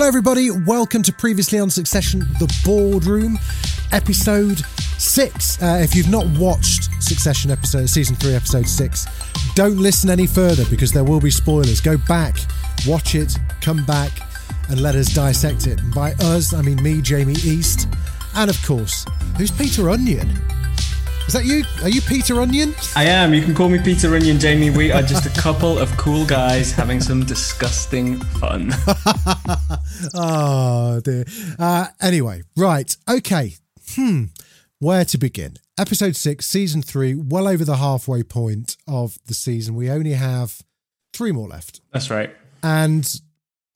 Hello, everybody. Welcome to Previously on Succession, The Boardroom, episode six. Uh, if you've not watched Succession episode, season three, episode six, don't listen any further because there will be spoilers. Go back, watch it, come back, and let us dissect it. And by us, I mean me, Jamie East, and of course, who's Peter Onion? Is that you? Are you Peter Onion? I am. You can call me Peter Onion, Jamie. We are just a couple of cool guys having some disgusting fun. oh dear. Uh, anyway, right. Okay. Hmm. Where to begin? Episode six, season three, well over the halfway point of the season. We only have three more left. That's right. And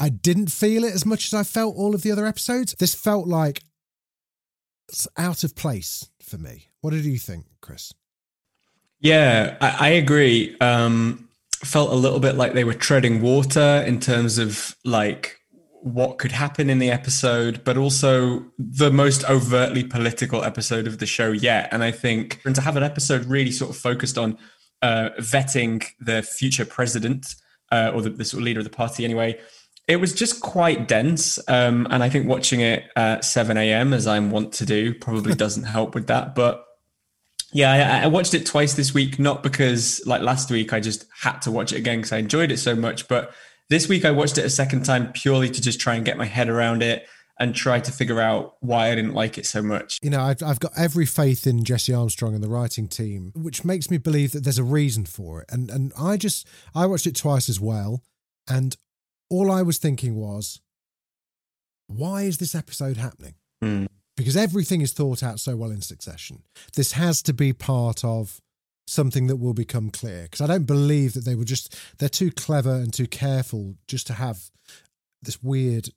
I didn't feel it as much as I felt all of the other episodes. This felt like it's out of place for me. What did you think, Chris? Yeah, I, I agree. Um, felt a little bit like they were treading water in terms of like what could happen in the episode, but also the most overtly political episode of the show yet. And I think and to have an episode really sort of focused on uh, vetting the future president uh, or the, the, sort of leader of the party anyway, it was just quite dense. Um, and I think watching it at 7 a.m., as I'm wont to do, probably doesn't help with that. But yeah, I, I, watched it twice this week, not because like last week I just had to watch it again because I enjoyed it so much, but this week I watched it a second time purely to just try and get my head around it and try to figure out why I didn't like it so much. You know, I've, I've got every faith in Jesse Armstrong and the writing team, which makes me believe that there's a reason for it. And and I just I watched it twice as well, and all I was thinking was, why is this episode happening? Mm because everything is thought out so well in succession. This has to be part of something that will become clear because I don't believe that they were just they're too clever and too careful just to have this weird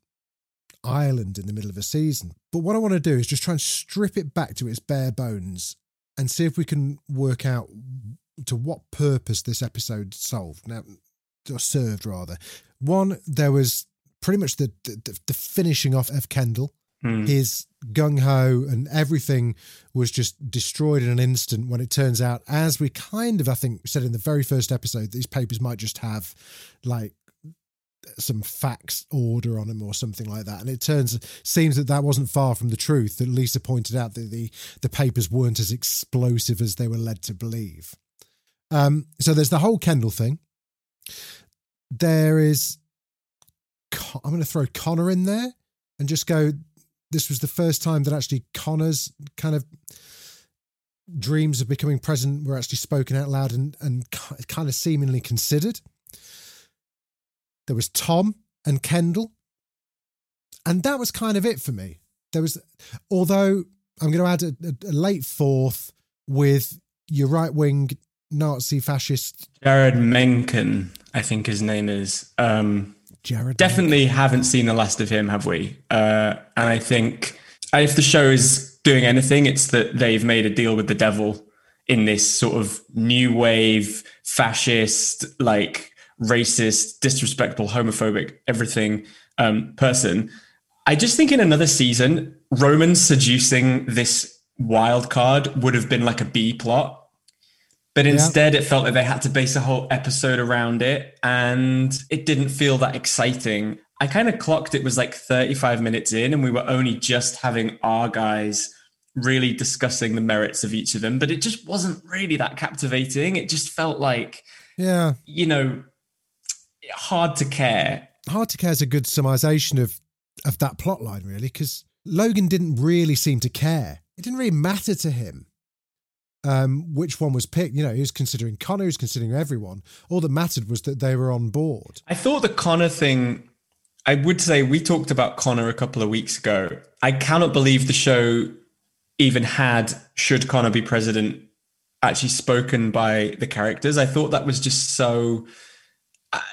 island in the middle of a season. But what I want to do is just try and strip it back to its bare bones and see if we can work out to what purpose this episode solved now or served rather. One, there was pretty much the the, the finishing off of Kendall Mm. His gung ho and everything was just destroyed in an instant when it turns out, as we kind of, I think, said in the very first episode, these papers might just have like some fax order on them or something like that. And it turns seems that that wasn't far from the truth. That Lisa pointed out that the the papers weren't as explosive as they were led to believe. Um, so there's the whole Kendall thing. There is, I'm going to throw Connor in there and just go this was the first time that actually Connor's kind of dreams of becoming president were actually spoken out loud and, and kind of seemingly considered. There was Tom and Kendall. And that was kind of it for me. There was, although I'm going to add a, a late fourth with your right wing Nazi fascist. Jared Mencken, I think his name is. Um, Jared. Definitely haven't seen the last of him, have we? Uh, and I think if the show is doing anything, it's that they've made a deal with the devil in this sort of new wave, fascist, like racist, disrespectful, homophobic, everything um, person. I just think in another season, Roman seducing this wild card would have been like a B plot But instead, yeah. it felt like they had to base a whole episode around it, and it didn't feel that exciting. I kind of clocked it was like 35 minutes in, and we were only just having our guys really discussing the merits of each of them, but it just wasn't really that captivating. It just felt like, yeah, you know, hard to care. Hard to care is a good summarization of of that plot line, really, because Logan didn't really seem to care. It didn't really matter to him um, which one was picked. You know, he was considering Connor, he was considering everyone. All that mattered was that they were on board. I thought the Connor thing, I would say we talked about Connor a couple of weeks ago. I cannot believe the show even had Should Connor Be President actually spoken by the characters. I thought that was just so.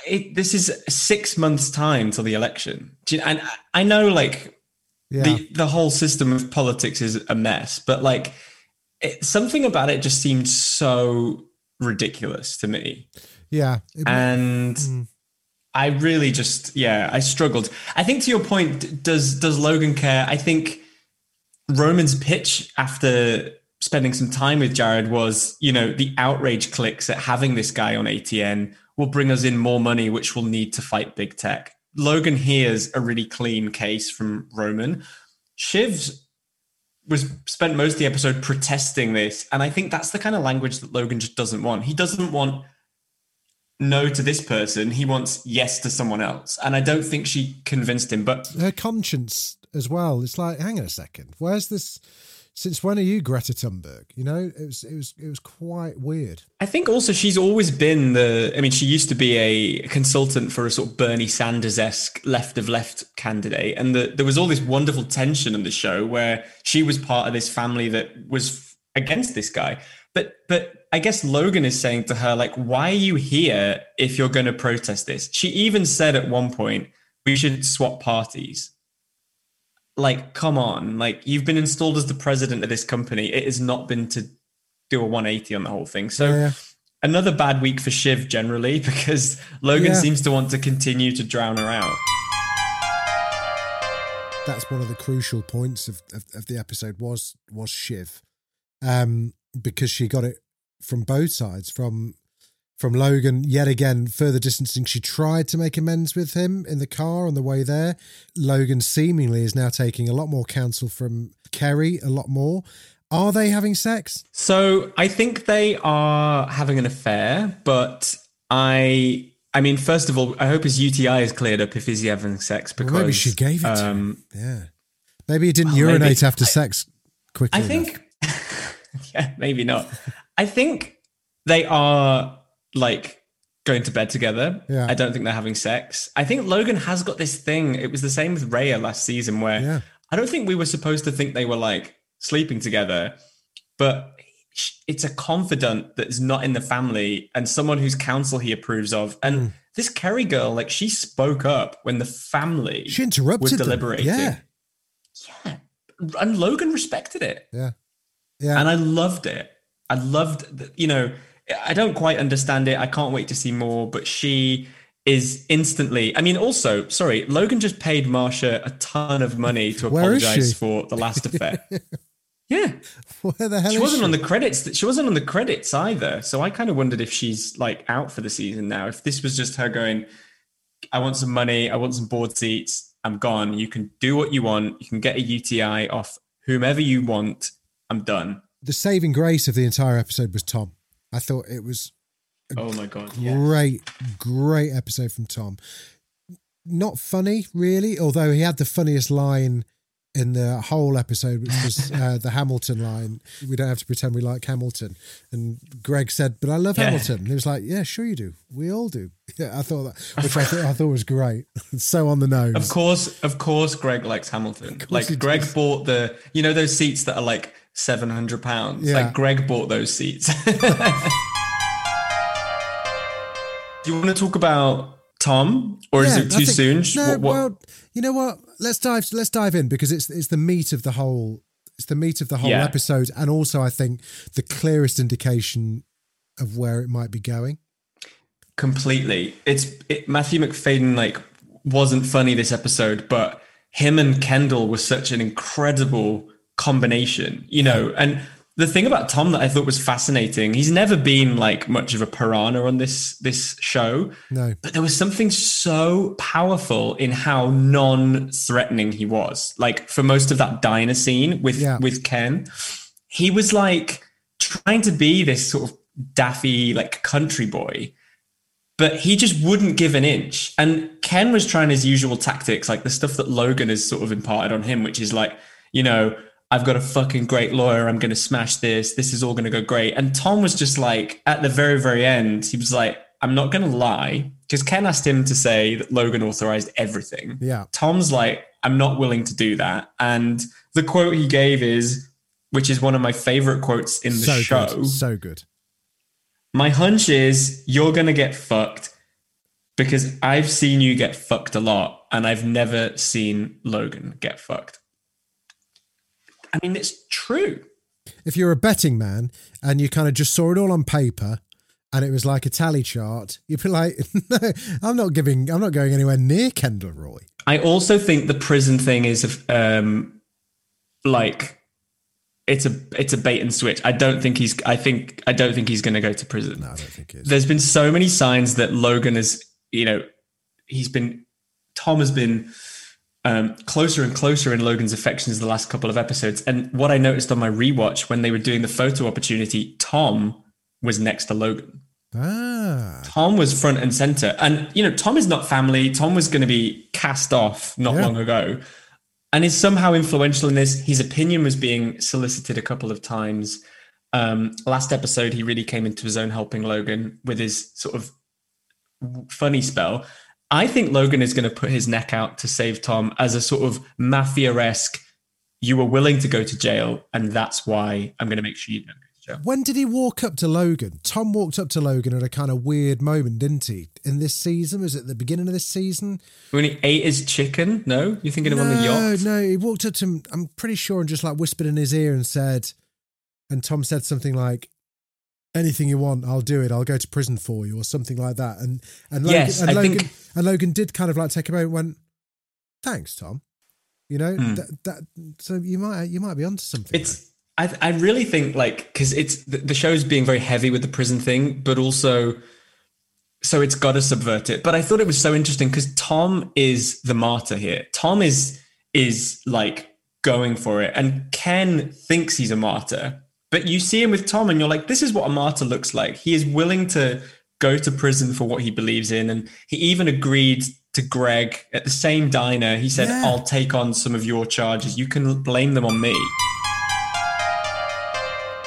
It, this is six months' time till the election. And I know, like, yeah. the, the whole system of politics is a mess, but like, it, something about it just seemed so ridiculous to me. Yeah. It, and mm. I really just, yeah, I struggled. I think to your point, does does Logan care? I think Roman's pitch after spending some time with Jared was, you know, the outrage clicks at having this guy on ATN will bring us in more money, which we'll need to fight big tech. Logan hears a really clean case from Roman. Shiv's was spent most of the episode protesting this. And I think that's the kind of language that Logan just doesn't want. He doesn't want no to this person. He wants yes to someone else. And I don't think she convinced him. But her conscience as well. It's like, hang on a second. Where's this since when are you Greta Thunberg? You know, it was it was it was quite weird. I think also she's always been the. I mean, she used to be a consultant for a sort of Bernie Sanders esque left of left candidate, and the, there was all this wonderful tension in the show where she was part of this family that was against this guy. But but I guess Logan is saying to her like, why are you here if you're going to protest this? She even said at one point we should swap parties like come on like you've been installed as the president of this company it has not been to do a 180 on the whole thing so yeah. another bad week for shiv generally because logan yeah. seems to want to continue to drown her out that's one of the crucial points of, of, of the episode was was shiv um because she got it from both sides from from Logan yet again further distancing. She tried to make amends with him in the car on the way there. Logan seemingly is now taking a lot more counsel from Kerry, a lot more. Are they having sex? So I think they are having an affair, but I I mean, first of all, I hope his UTI is cleared up if he's having sex because well, maybe she gave it um, to him. Um, yeah. Maybe he didn't well, urinate maybe, after I, sex quickly. I think yeah, maybe not. I think they are like going to bed together. Yeah. I don't think they're having sex. I think Logan has got this thing. It was the same with Rhea last season where yeah. I don't think we were supposed to think they were like sleeping together, but it's a confidant that is not in the family and someone whose counsel he approves of. And mm. this Kerry girl, like she spoke up when the family she interrupted was deliberating. Them. Yeah. Yeah. And Logan respected it. Yeah. Yeah. And I loved it. I loved, the, you know, I don't quite understand it. I can't wait to see more. But she is instantly. I mean, also, sorry, Logan just paid Marcia a ton of money to apologize for the last affair. yeah, where the hell? She wasn't she? on the credits. She wasn't on the credits either. So I kind of wondered if she's like out for the season now. If this was just her going, I want some money. I want some board seats. I'm gone. You can do what you want. You can get a UTI off whomever you want. I'm done. The saving grace of the entire episode was Tom. I thought it was oh my god, great, great episode from Tom. Not funny, really, although he had the funniest line in the whole episode, which was uh, the Hamilton line. We don't have to pretend we like Hamilton. And Greg said, "But I love yeah. Hamilton." And he was like, "Yeah, sure you do. We all do." Yeah, I thought that, which I thought I thought was great. so on the nose. Of course, of course, Greg likes Hamilton. Like Greg does. bought the, you know, those seats that are like seven hundred pounds. Yeah. Like Greg bought those seats. Do you want to talk about Tom, or yeah, is it too think, soon? No, what, what? well, you know what? Let's dive. Let's dive in because it's it's the meat of the whole. It's the meat of the whole yeah. episode, and also I think the clearest indication of where it might be going. Completely. It's it, Matthew Macfadyen like wasn't funny this episode, but him and Kendall was such an incredible combination, you know, and the thing about Tom that I thought was fascinating, he's never been like much of a piranha on this this show. No. But there was something so powerful in how non-threatening he was. Like for most of that diner scene with Yeah. with Ken, he was like trying to be this sort of daffy like country boy. But he just wouldn't give an inch. And Ken was trying his usual tactics, like the stuff that Logan has sort of imparted on him, which is like, you know, I've got a fucking great lawyer. I'm going to smash this. This is all going to go great. And Tom was just like, at the very, very end, he was like, I'm not going to lie. Because Ken asked him to say that Logan authorized everything. Yeah. Tom's like, I'm not willing to do that. And the quote he gave is, which is one of my favorite quotes in the so show. good. So good. My hunch is you're going to get fucked because I've seen you get fucked a lot and I've never seen Logan get fucked. I mean, it's true. If you're a betting man and you kind of just saw it all on paper and it was like a tally chart, you'd be like, no, I'm not giving, I'm not going anywhere near Kendall Roy. I also think the prison thing is um like it's a it's a bait and switch. I don't think he's I think I don't think he's going to go to prison. No, I don't think it is. There's been so many signs that Logan is, you know, he's been Tom has been um, closer and closer in Logan's affections the last couple of episodes. And what I noticed on my rewatch when they were doing the photo opportunity, Tom was next to Logan. Ah, Tom was front and center. And, you know, Tom is not family. Tom was going to be cast off not Yeah. long ago and is somehow influential in this. His opinion was being solicited a couple of times. Um, last episode, he really came into his own helping Logan with his sort of funny spell. I think Logan is going to put his neck out to save Tom as a sort of mafia esque. You were willing to go to jail, and that's why I'm going to make sure you don't go to jail. when did he walk up to Logan? Tom walked up to Logan at a kind of weird moment, didn't he? In this season, was it the beginning of this season? When he ate his chicken, no, you're thinking of on the yacht. No, no. he walked up to him. I'm pretty sure, and just like whispered in his ear and said, and Tom said something like, "Anything you want, I'll do it. I'll go to prison for you," or something like that. And and Logan, Yes, and I Logan, think- and Logan did kind of like take a moment, and went, "Thanks, Tom." You know Hmm. that, that. So you might you might be onto something. It's I I really think like because it's the, the show's being very heavy with the prison thing, but also so it's got to subvert it. But I thought it was so interesting because Tom is the martyr here. Tom is is like going for it, and Ken thinks he's a martyr. But you see him with Tom, and you're like, this is what a martyr looks like. He is willing to go to prison for what he believes in, and he even agreed to Greg at the same diner. He said, Yeah. "I'll take on some of your charges. You can blame them on me."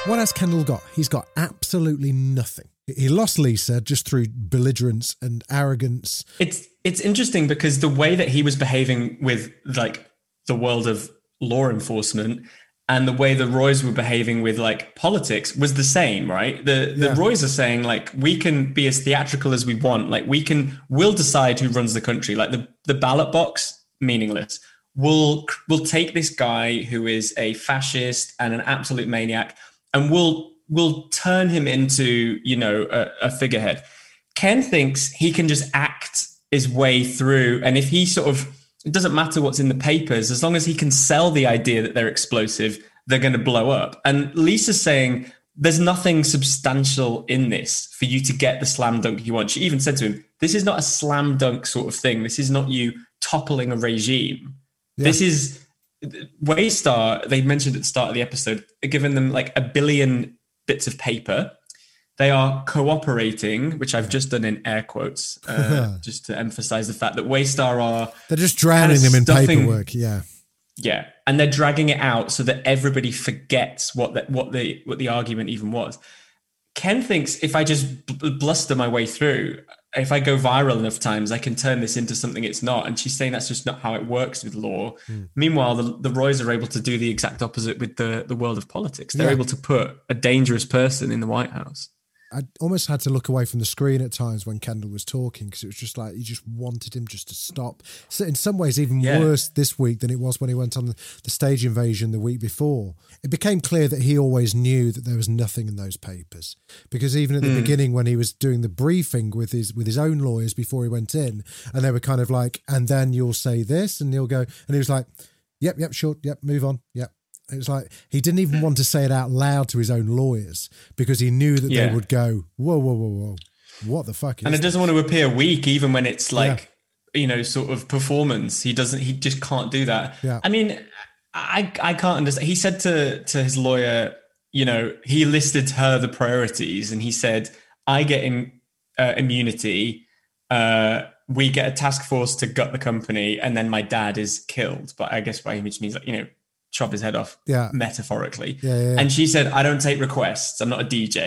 What has Kendall got? He's got absolutely nothing. He lost Lisa just through belligerence and arrogance. It's it's interesting because the way that he was behaving with like the world of law enforcement and the way the Roys were behaving with like politics was the same, right? The the Yeah. Roys are saying like we can be as theatrical as we want, like we can we'll decide who runs the country. Like the the ballot box meaningless. We'll we'll take this guy who is a fascist and an absolute maniac, and we'll we'll turn him into you know a, a figurehead. Ken thinks he can just act his way through, and if he sort of it doesn't matter what's in the papers as long as he can sell the idea that they're explosive, they're going to blow up. And Lisa's saying there's nothing substantial in this for you to get the slam dunk you want. She even said to him, "This is not a slam dunk sort of thing. This is not you toppling a regime. This is." Waystar, they mentioned at the start of the episode, giving them like a billion bits of paper. They are cooperating, which I've just done in air quotes, uh, just to emphasize the fact that Waystar are, They're just drowning Kinda them in stuffing- paperwork. Yeah. yeah, and they're dragging it out so that everybody forgets what the, what the what the argument even was. Ken thinks if I just bl- bluster my way through, if I go viral enough times, I can turn this into something it's not. And she's saying that's just not how it works with law. Meanwhile, the, the Roys are able to do the exact opposite with the, the world of politics. They're Yeah. able to put a dangerous person in the White House. I almost had to look away from the screen at times when Kendall was talking because it was just like you just wanted him just to stop. So in some ways, even Yeah. worse this week than it was when he went on the, the stage invasion the week before. It became clear that he always knew that there was nothing in those papers because even at the hmm. beginning when he was doing the briefing with his with his own lawyers before he went in, and they were kind of like, and then you'll say this, and he'll go, and he was like, yep, yep, sure, yep, move on, yep. It was like he didn't even want to say it out loud to his own lawyers because he knew that Yeah. they would go, "Whoa, whoa, whoa, whoa, what the fuck?" Is and it this?" doesn't want to appear weak even when it's like you know sort of performance he doesn't he just can't do that Yeah. i mean i i can't understand he said to to his lawyer you know he listed her the priorities and he said i get in, uh, immunity uh we get a task force to gut the company and then my dad is killed but i guess by image means like you know chop his head off Yeah. metaphorically Yeah, yeah, yeah. and she said i don't take requests i'm not a dj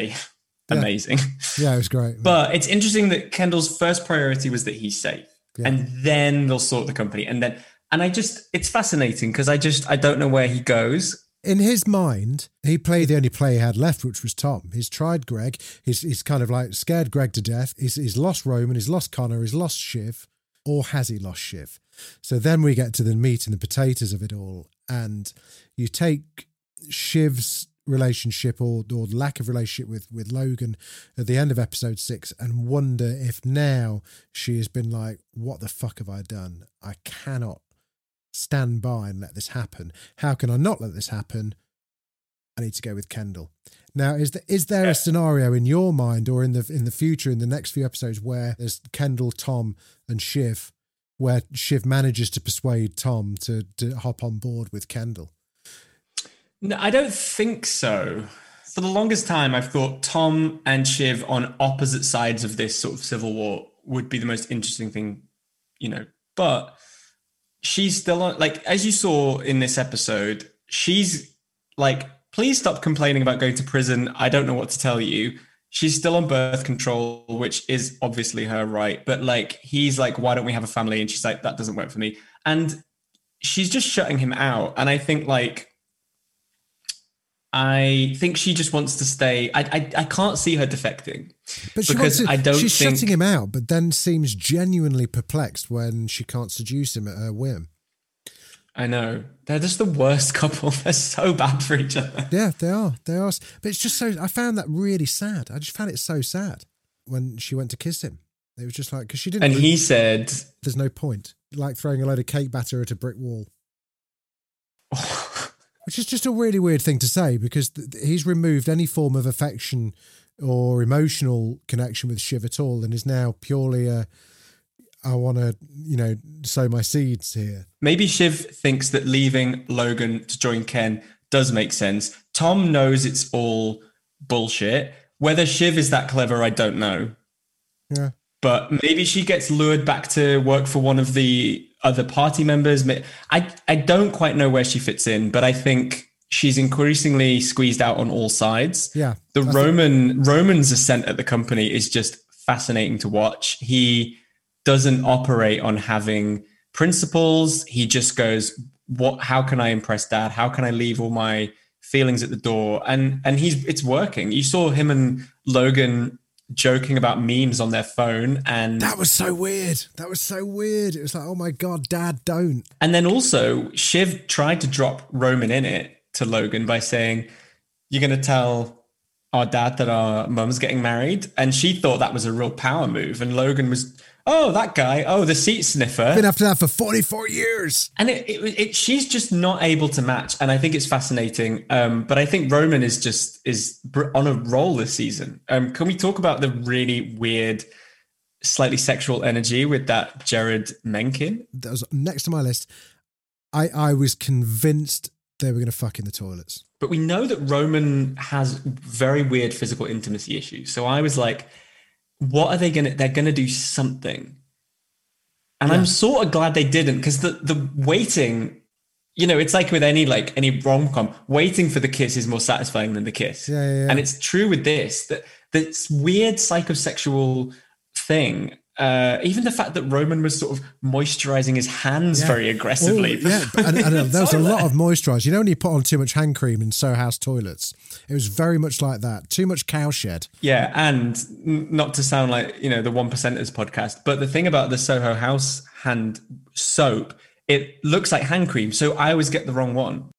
amazing yeah, it was great. but it's interesting that Kendall's first priority was that he's safe, and then they'll sort the company, and then and I just it's fascinating because I just I don't know where he goes. in his mind, he played the only play he had left, which was Tom. He's tried Greg. He's, he's kind of like scared Greg to death. He's, he's lost Roman. He's lost Connor. He's lost Shiv. Or has he lost Shiv? So then we get to the meat and the potatoes of it all. And you take Shiv's relationship or, or lack of relationship with, with Logan at the end of episode six and wonder if now she has been like, what the fuck have I done? I cannot stand by and let this happen. How can I not let this happen? I need to go with Kendall. Now, is there, is there a scenario in your mind or in the in the future in the next few episodes where there's Kendall, Tom, and Shiv, where Shiv manages to persuade Tom to to hop on board with Kendall? No, I don't think so. For the longest time, I've thought Tom and Shiv on opposite sides of this sort of civil war would be the most interesting thing, you know. But she's still on, like, as you saw in this episode, she's like, please stop complaining about going to prison. I don't know what to tell you. She's still on birth control, which is obviously her right. But like, he's like, why don't we have a family? And she's like, that doesn't work for me. And she's just shutting him out. And I think like, I think she just wants to stay. I I, I can't see her defecting. But Because to, I don't she's think- shutting him out, but then seems genuinely perplexed when she can't seduce him at her whim. I know they're just the worst couple. They're so bad for each other. Yeah, they are. They are. But it's just so. I found that really sad. I just found it so sad when she went to kiss him. It was just like because she didn't. And he said, there's no point. Like throwing a load of cake batter at a brick wall, which is just a really weird thing to say because th- he's removed any form of affection or emotional connection with Shiv at all, and is now purely a. I want to, you know, sow my seeds here. maybe Shiv thinks that leaving Logan to join Ken does make sense. Tom knows it's all bullshit. Whether Shiv is that clever, I don't know. Yeah. but maybe she gets lured back to work for one of the other party members. I I don't quite know where she fits in, but I think she's increasingly squeezed out on all sides. Yeah. The I think- Roman Roman's ascent at the company is just fascinating to watch. He doesn't operate on having principles. He just goes, "What? How can I impress Dad? How can I leave all my feelings at the door?" And and he's it's working. You saw him and Logan joking about memes on their phone, and That was so weird. That was so weird. It was like, oh my god, Dad, don't. and then also Shiv tried to drop Roman in it to Logan by saying, "You're going to tell our dad that our mum's getting married," and she thought that was a real power move, and Logan was, "Oh, that guy, oh, the seat sniffer." Been after that for 44 years. and it, it, it, she's just not able to match, and I think it's fascinating. Um, but I think Roman is just is on a roll this season. Um, can we talk about the really weird, slightly sexual energy with that Jared Mencken? That was next to my list. I, I was convinced they were going to fuck in the toilets. But we know that Roman has very weird physical intimacy issues. So I was like, what are they gonna? They're gonna do something, and I'm sort of glad they didn't because the the waiting, you know, it's like with any like any rom com, waiting for the kiss is more satisfying than the kiss. Yeah, yeah, yeah. And it's true with this that this weird psychosexual thing. Uh, even the fact that Roman was sort of moisturizing his hands Yeah. very aggressively. Oh, yeah, and, and there was a lot of moisturiser. You know when you put on too much hand cream in Soho House toilets? It was very much like that. Too much cowshed. Yeah, and not to sound like you know the one percenters podcast, but the thing about the Soho House hand soap, it looks like hand cream, so I always get the wrong one.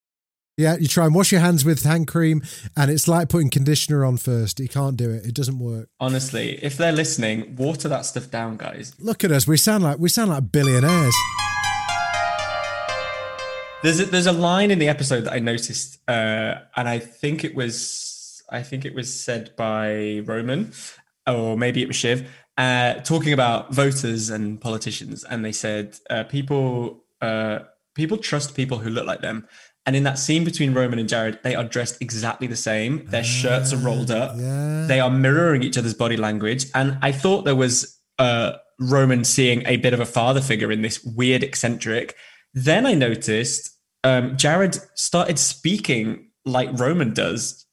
Yeah, you try and wash your hands with hand cream, and it's like putting conditioner on first. You can't do it. It doesn't work. Honestly, if they're listening, water that stuff down, guys. Look at us. We sound like we sound like billionaires. There's a, there's a line in the episode that I noticed, uh, and I think it was I think it was said by Roman, or maybe it was Shiv, uh, talking about voters and politicians, and they said uh, people uh, people trust people who look like them. And in that scene between Roman and Jared, they are dressed exactly the same. Their shirts are rolled up. Yeah. They are mirroring each other's body language. And I thought there was uh, Roman seeing a bit of a father figure in this weird eccentric. Then I noticed um, Jared started speaking like Roman does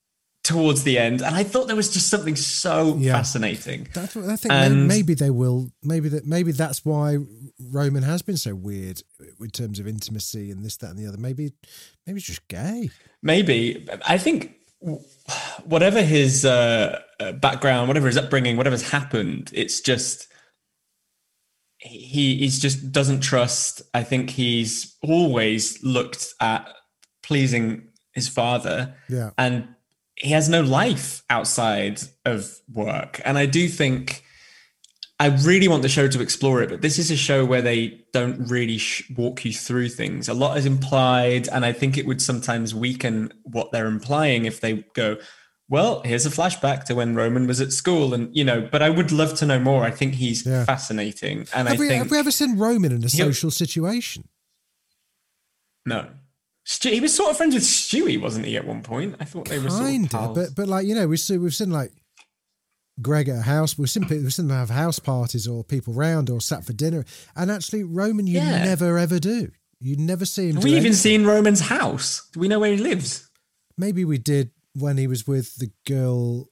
towards the end, and I thought there was just something so Yeah. fascinating. That's what I think. And- maybe they will. Maybe that. Maybe that's why Roman has been so weird in terms of intimacy and this, that, and the other. Maybe, maybe he's just gay. Maybe I think whatever his uh, uh, background, whatever his upbringing, whatever's happened, it's just he he's just doesn't trust. I think he's always looked at pleasing his father, Yeah. and he has no life outside of work. And I do think I really want the show to explore it, but this is a show where they don't really sh- walk you through things. A lot is implied, and I think it would sometimes weaken what they're implying if they go, "Well, here's a flashback to when Roman was at school," and you know. But I would love to know more. I think he's Yeah. fascinating, and I Have we, think have we ever seen Roman in a social situation? no. Stu, he was sort of friends with Stewie, wasn't he? At one point, I thought they were sort of but but like you know, we've seen we've seen like Greg at a house. People, we've seen them have house parties or people round or sat for dinner. And actually, Roman, you Yeah. never ever do. You never see him. Have we even anything. seen Roman's house? Do we know where he lives? Maybe we did when he was with the girl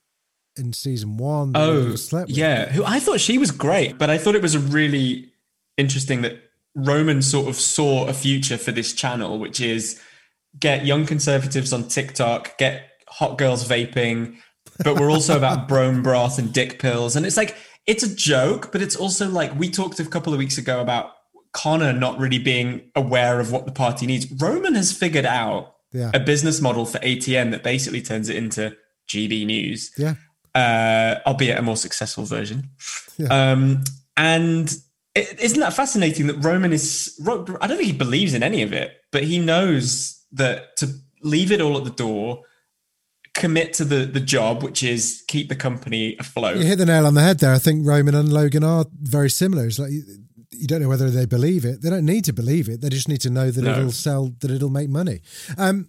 in season one. Oh, slept with. yeah. Who I thought she was great, but I thought it was a really interesting that Roman sort of saw a future for this channel, which is get young conservatives on TikTok, get hot girls vaping, but we're also about brome broth and dick pills. And it's like, it's a joke, but it's also like we talked a couple of weeks ago about Connor not really being aware of what the party needs. Roman has figured out Yeah. a business model for ATN that basically turns it into GB News Yeah. uh, albeit a more successful version. Yeah. Um, and is isn't that fascinating that Roman is? I don't think he believes in any of it, but he knows that to leave it all at the door, commit to the the job, which is keep the company afloat. You hit the nail on the head there. I think Roman and Logan are very similar. It's like you, don't know whether they believe it. They don't need to believe it. They just need to know that No. it'll sell, that it'll make money. Um,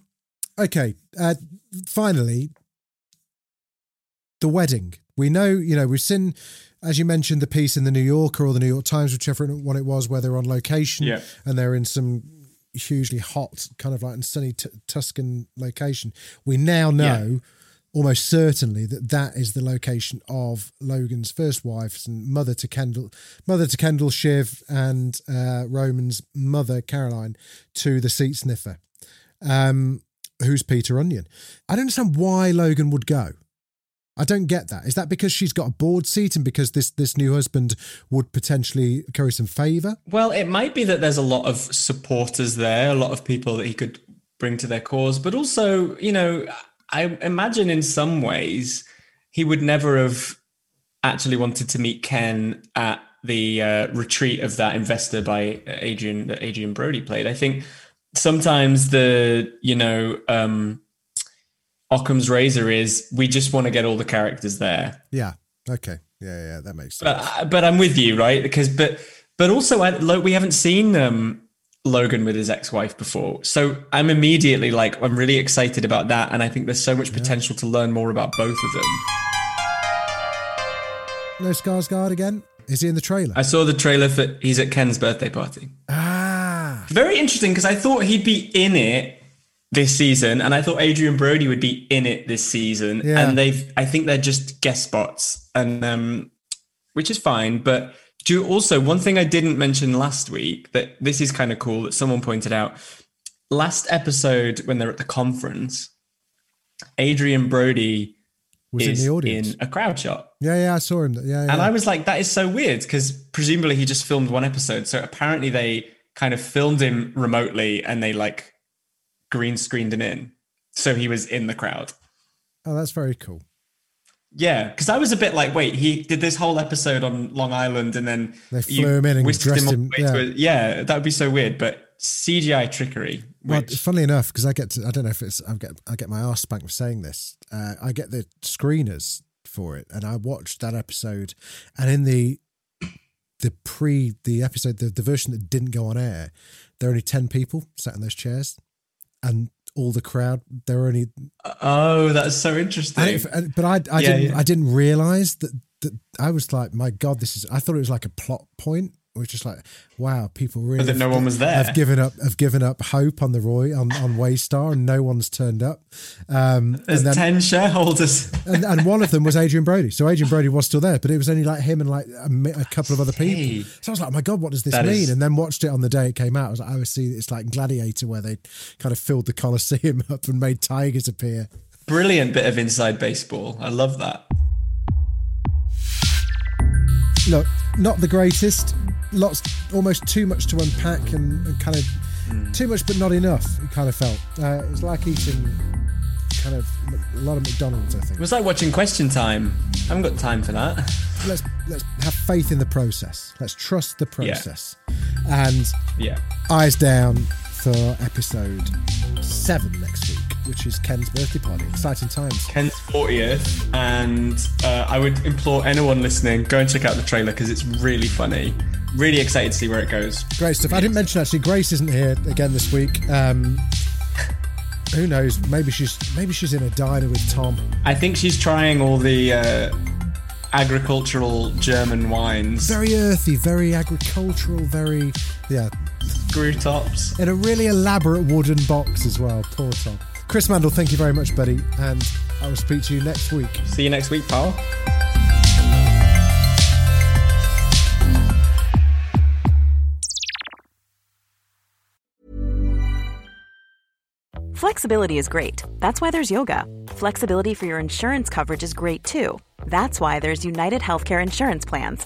okay. Uh, finally, the wedding. We know, you know, we've seen, as you mentioned, the piece in the New Yorker or the New York Times, whichever one it was, where they're on location Yeah. and they're in some hugely hot, kind of like a sunny t- Tuscan location. We now know almost certainly that that is the location of Logan's first wife's and mother to Kendall, mother to Kendall Shiv and uh, Roman's mother Caroline to the seat sniffer, um, who's Peter Onion. I don't understand why Logan would go. I don't get that. Is that because she's got a board seat and because this this new husband would potentially curry some favour? Well, it might be that there's a lot of supporters there, a lot of people that he could bring to their cause, but also, you know, I imagine in some ways he would never have actually wanted to meet Ken at the uh, retreat of that investor by Adrian that Adrien Brody played. I think sometimes the you know um, Occam's razor is we just want to get all the characters there. Yeah. Okay. Yeah, yeah, that makes sense. But, but I'm with you, right? Because but but also I, we haven't seen um, Logan with his ex-wife before, so I'm immediately like I'm really excited about that, and I think there's so much potential to learn more about both of them. no Skarsgård again? Is he in the trailer? I saw the trailer for he's at Ken's birthday party. ah. Very interesting because I thought he'd be in it this season, and I thought Adrien Brody would be in it this season. Yeah. And they've, I think they're just guest spots, and um, which is fine. But do also one thing I didn't mention last week that this is kind of cool that someone pointed out last episode when they're at the conference, Adrien Brody Was in the audience. in a crowd shot. Yeah, yeah, I saw him. Yeah, yeah. And I was like, that is so weird because presumably he just filmed one episode. So apparently they kind of filmed him remotely and they like green screened him in. So he was in the crowd. oh, that's very cool. Yeah. Because I was a bit like, wait, he did this whole episode on Long Island and then They flew him in and dressed him- to yeah. a- yeah, that would be so weird. But CGI trickery Well, Which, funnily enough, because I get to, I don't know if it's, I get, I get my ass spanked for saying this. Uh, I get the screeners for it, and I watched that episode, and in the, the pre, the episode, the, the version that didn't go on air, there are only ten people sat in those chairs, and all the crowd, there were only, oh, that's so interesting. it- but I, I Yeah, didn't, yeah. I didn't realize that, that I was like, my god, this is. I thought it was like a plot point. Was just like, wow, people really that no one was there. have given up have given up hope on the Roy on on Waystar, and no one's turned up. Um, There's and then ten shareholders. and, and one of them was Adrien Brody. So Adrien Brody was still there, but it was only like him and like a, a couple of other people. So I was like, oh my god, what does this That mean? is- And then watched it on the day it came out. I was like, I was see it's like Gladiator where they kind of filled the Colosseum up and made tigers appear. Brilliant bit of inside baseball. I love that. Look, not the greatest. Lots, almost too much to unpack, and, and kind of too much, but not enough. It kind of felt. Uh, it's like eating kind of a lot of McDonald's. I think. It was like watching Question Time. I haven't got time for that. let's let's have faith in the process. Let's trust the process. yeah. And Yeah. eyes down for episode seven next week, which is Ken's birthday party. Exciting times. Ken's 40th, and uh, I would implore anyone listening go and check out the trailer because it's really funny. Really excited to see where it goes. Great stuff. I didn't mention actually Grace isn't here again this week. Um, who knows? Maybe she's maybe she's in a diner with Tom. I think she's trying all the uh, agricultural German wines, Very earthy, very agricultural, very yeah, screw tops. in a really elaborate wooden box as well. Poor Tom. Chris Mandel, thank you very much, buddy, and I will speak to you next week. See you next week, pal. Flexibility is great. That's why there's yoga. Flexibility for your insurance coverage is great too. That's why there's United Healthcare Insurance Plans.